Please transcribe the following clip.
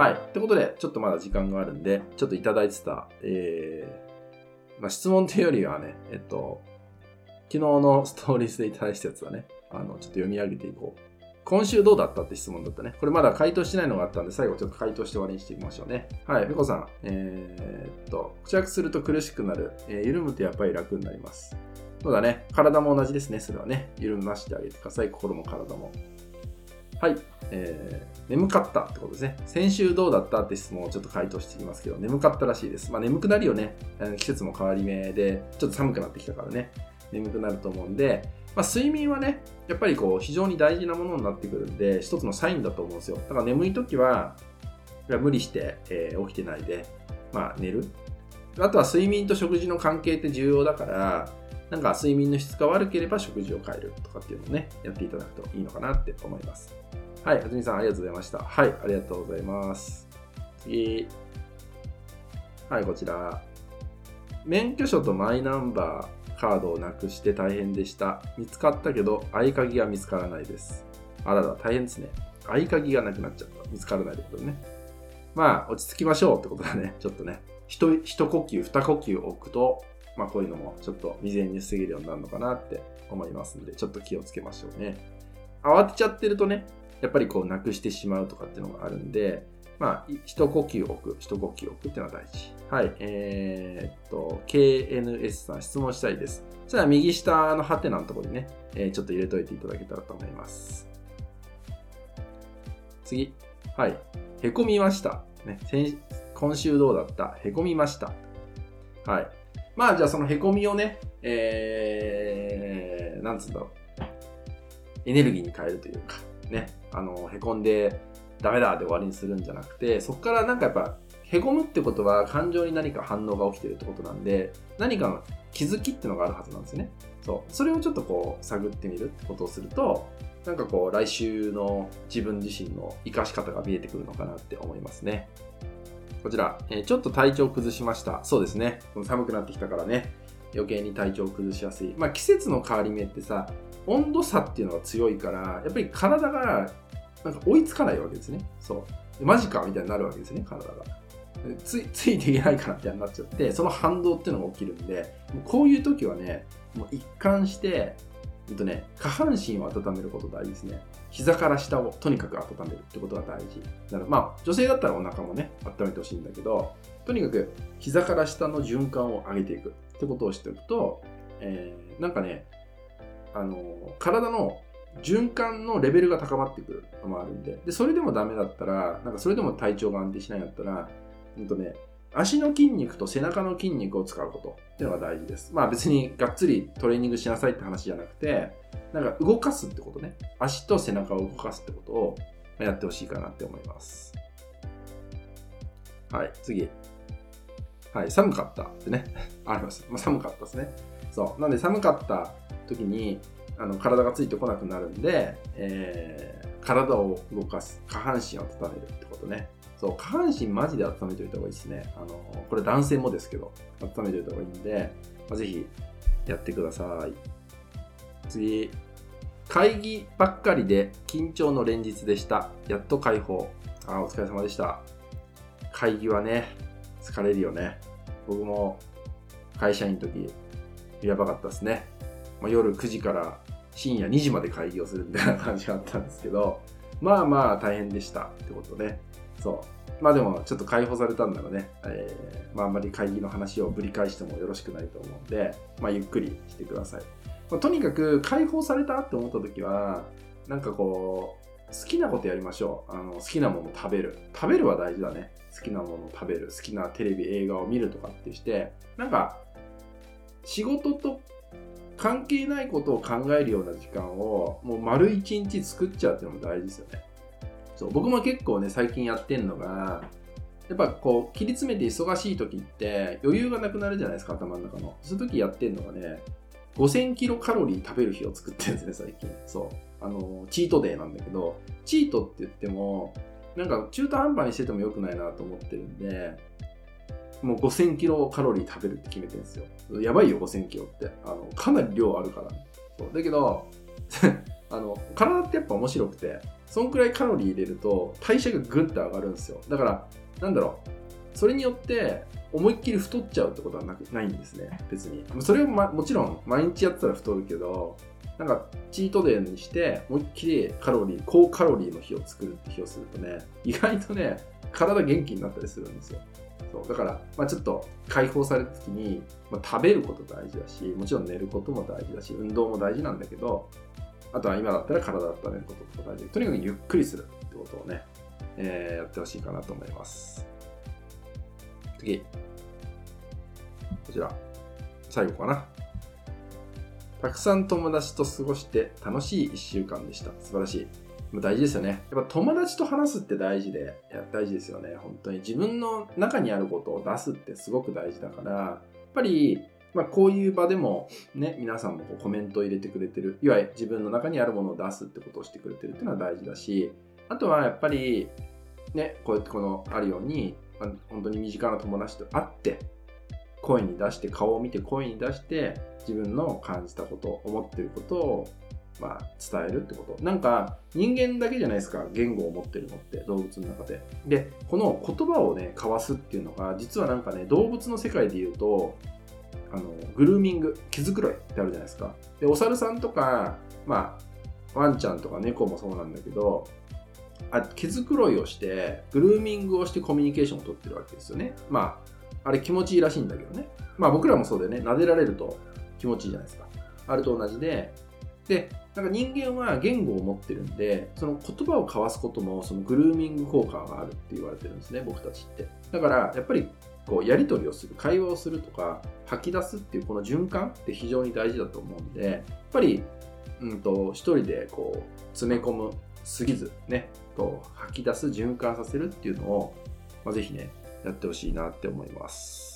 はい。ってことで、ちょっとまだ時間があるんで、ちょっといただいてた、えー、まあ、質問というよりはね、えっと、昨日のストーリーズでいただいたやつはね、あの、ちょっと読み上げていこう。今週どうだったって質問だったね。これまだ回答してないのがあったんで、最後ちょっと回答して終わりにしていきましょうね。はい、ペコさん。えー、っと、口約すると苦しくなる。えー、緩むとやっぱり楽になります。そうだね。体も同じですね。それはね。緩ましてあげてください。心も体も。はい。えー、眠かったってことですね。先週どうだったって質問をちょっと回答していますけど、眠かったらしいです。まあ眠くなるよね。季節も変わり目で、ちょっと寒くなってきたからね。眠くなると思うんで、まあ、睡眠はね、やっぱりこう非常に大事なものになってくるんで、一つのサインだと思うんですよ。だから眠い時は、無理して、えー、起きてないで、まあ寝る。あとは睡眠と食事の関係って重要だから、なんか睡眠の質が悪ければ食事を変えるとかっていうのをね、やっていただくといいのかなって思います。はい、あずみさんありがとうございました。はい、ありがとうございます。次。はい、こちら。免許証とマイナンバーカードをなくして大変でした。見つかったけど、合鍵が見つからないです。あらら、大変ですね。合鍵がなくなっちゃった。見つからないってことね。まあ、落ち着きましょうってことだね。ちょっとね。一一呼吸、二呼吸置くと、まあ、こういうのもちょっと未然に防げるようになるのかなって思いますんで、ちょっと気をつけましょうね。慌てちゃってるとね、やっぱりこう、なくしてしまうとかっていうのがあるんで、まあ、一呼吸置く、一呼吸置くっていうのは大事。はい。えー、っと、KNS さん質問したいです。じゃあ、右下のハテナのところにね、えー、ちょっと入れといていただけたらと思います。次。はい。へこみました。ね、先今週どうだった？へこみました。はい。まあ、じゃあそのへこみをね、えー、なんつうんだろう。エネルギーに変えるというか、ね、あの、へこんでダメだで終わりにするんじゃなくて、そこからなんかやっぱ、へこむってことは感情に何か反応が起きてるってことなんで、何かの気づきってのがあるはずなんですよね。そう。それをちょっとこう、探ってみるってことをすると、なんかこう、来週の自分自身の活かし方が見えてくるのかなって思いますね。こちら、えー、ちょっと体調崩しました。そうですね。寒くなってきたからね、余計に体調崩しやすい。まあ季節の変わり目ってさ、温度差っていうのが強いから、やっぱり体がなんか追いつかないわけですね。そう。マジかみたいになるわけですね、体が。つい ついていけないかなみたいになっちゃって、その反動っていうのが起きるんで、こういう時はね、もう一貫して、えっとね、下半身を温めること大事ですね。膝から下をとにかく温めるってことが大事。だからまあ、女性だったらお腹もね、温めてほしいんだけど、とにかく膝から下の循環を上げていくってことをしておくと、えー、なんかね、あの、体の循環のレベルが高まってくるのもあるんで、で、それでもダメだったら、なんかそれでも体調が安定しないんだったら、うんとね、足の筋肉と背中の筋肉を使うことっていうのが大事です。まあ別にがっつりトレーニングしなさいって話じゃなくて、なんか動かすってことね。足と背中を動かすってことをやってほしいかなって思います。はい、次。はい、寒かったってね。あります。まあ、寒かったですね。そう。なんで寒かった時に、あの体がついてこなくなるんで、えー、体を動かす。下半身を温めるってことね。そう、下半身マジで温めておいた方がいいですね。あの、これ男性もですけど、温めておいた方がいいんで、まあ、ぜひやってください。次。会議ばっかりで緊張の連日でした。やっと解放。あ、お疲れ様でした。会議はね、疲れるよね。僕も会社員の時、やばかったですね。まあ、夜9時から深夜2時まで会議をするみたいな感じがあったんですけど、まあまあ大変でしたってことね。そう。まあでもちょっと解放されたんならね、えー、まああんまり会議の話をぶり返してもよろしくないと思うんで、まあゆっくりしてください。まあ、とにかく解放されたって思った時は、なんかこう、好きなことやりましょう。あの好きなもの食べる。食べるは大事だね。好きなもの食べる。好きなテレビ、映画を見るとかってして、なんか、仕事と関係ないことを考えるような時間を、もう丸一日作っちゃうっていうのも大事ですよね。そう僕も結構ね、最近やってんのが、やっぱこう、切り詰めて忙しい時って余裕がなくなるじゃないですか、頭の中の。そういう時やってんのがね、5000キロカロリー食べる日を作ってるんですね、最近。そう。あの、チートデーなんだけど、チートって言っても、なんか中途半端にしてても良くないなと思ってるんで、もう5000キロカロリー食べるって決めてるんですよ。やばいよ、5000キロって。あの、かなり量あるから。そうだけど、あの、体ってやっぱ面白くて、そんくらいカロリー入れると代謝がグッと上がるんですよだからなんだろうそれによって思いっきり太っちゃうってことはなないんですね別にそれを、ま、もちろん毎日やってたら太るけどなんかチートデーにして思いっきりカロリー高カロリーの日を作るって日をするとね意外とね体元気になったりするんですよそう。だから、まあ、ちょっと解放された時に、まあ、食べること大事だしもちろん寝ることも大事だし運動も大事なんだけどあとは今だったら体を温めることも大事。とにかくゆっくりするってことをね、えー、やってほしいかなと思います。次。こちら。最後かな。たくさん友達と過ごして楽しい1週間でした。素晴らしい。大事ですよね。やっぱ友達と話すって大事で、大事ですよね。本当に自分の中にあることを出すってすごく大事だから、やっぱり、まあ、こういう場でもね、皆さんもこうコメントを入れてくれてる、いわゆる自分の中にあるものを出すってことをしてくれてるっていうのは大事だし、あとはやっぱり、ね、こうやってこのあるように、まあ、本当に身近な友達と会って、声に出して、顔を見て声に出して、自分の感じたこと、思ってることをまあ、伝えるってこと。なんか、人間だけじゃないですか、言語を持ってるのって、動物の中で。で、この言葉をね、交わすっていうのが、実はなんかね、動物の世界で言うと、あの、グルーミング、毛づくろいってあるじゃないですか。で、お猿さんとか、まあ、ワンちゃんとか猫もそうなんだけど、あ毛づくろいをして、グルーミングをしてコミュニケーションを取ってるわけですよね。まあ、あれ気持ちいいらしいんだけどね。まあ僕らもそうだよね。撫でられると気持ちいいじゃないですか。あれと同じで、で、なんか人間は言語を持ってるんで、その言葉を交わすこともそのグルーミング効果があるって言われてるんですね、僕たちって。だから、やっぱりこうやり取りをする、会話をするとか、吐き出すっていうこの循環って非常に大事だと思うんで、やっぱり、うんと、一人でこう、詰め込むすぎず、ね、こう吐き出す、循環させるっていうのを、まあ、ぜひね、やってほしいなって思います。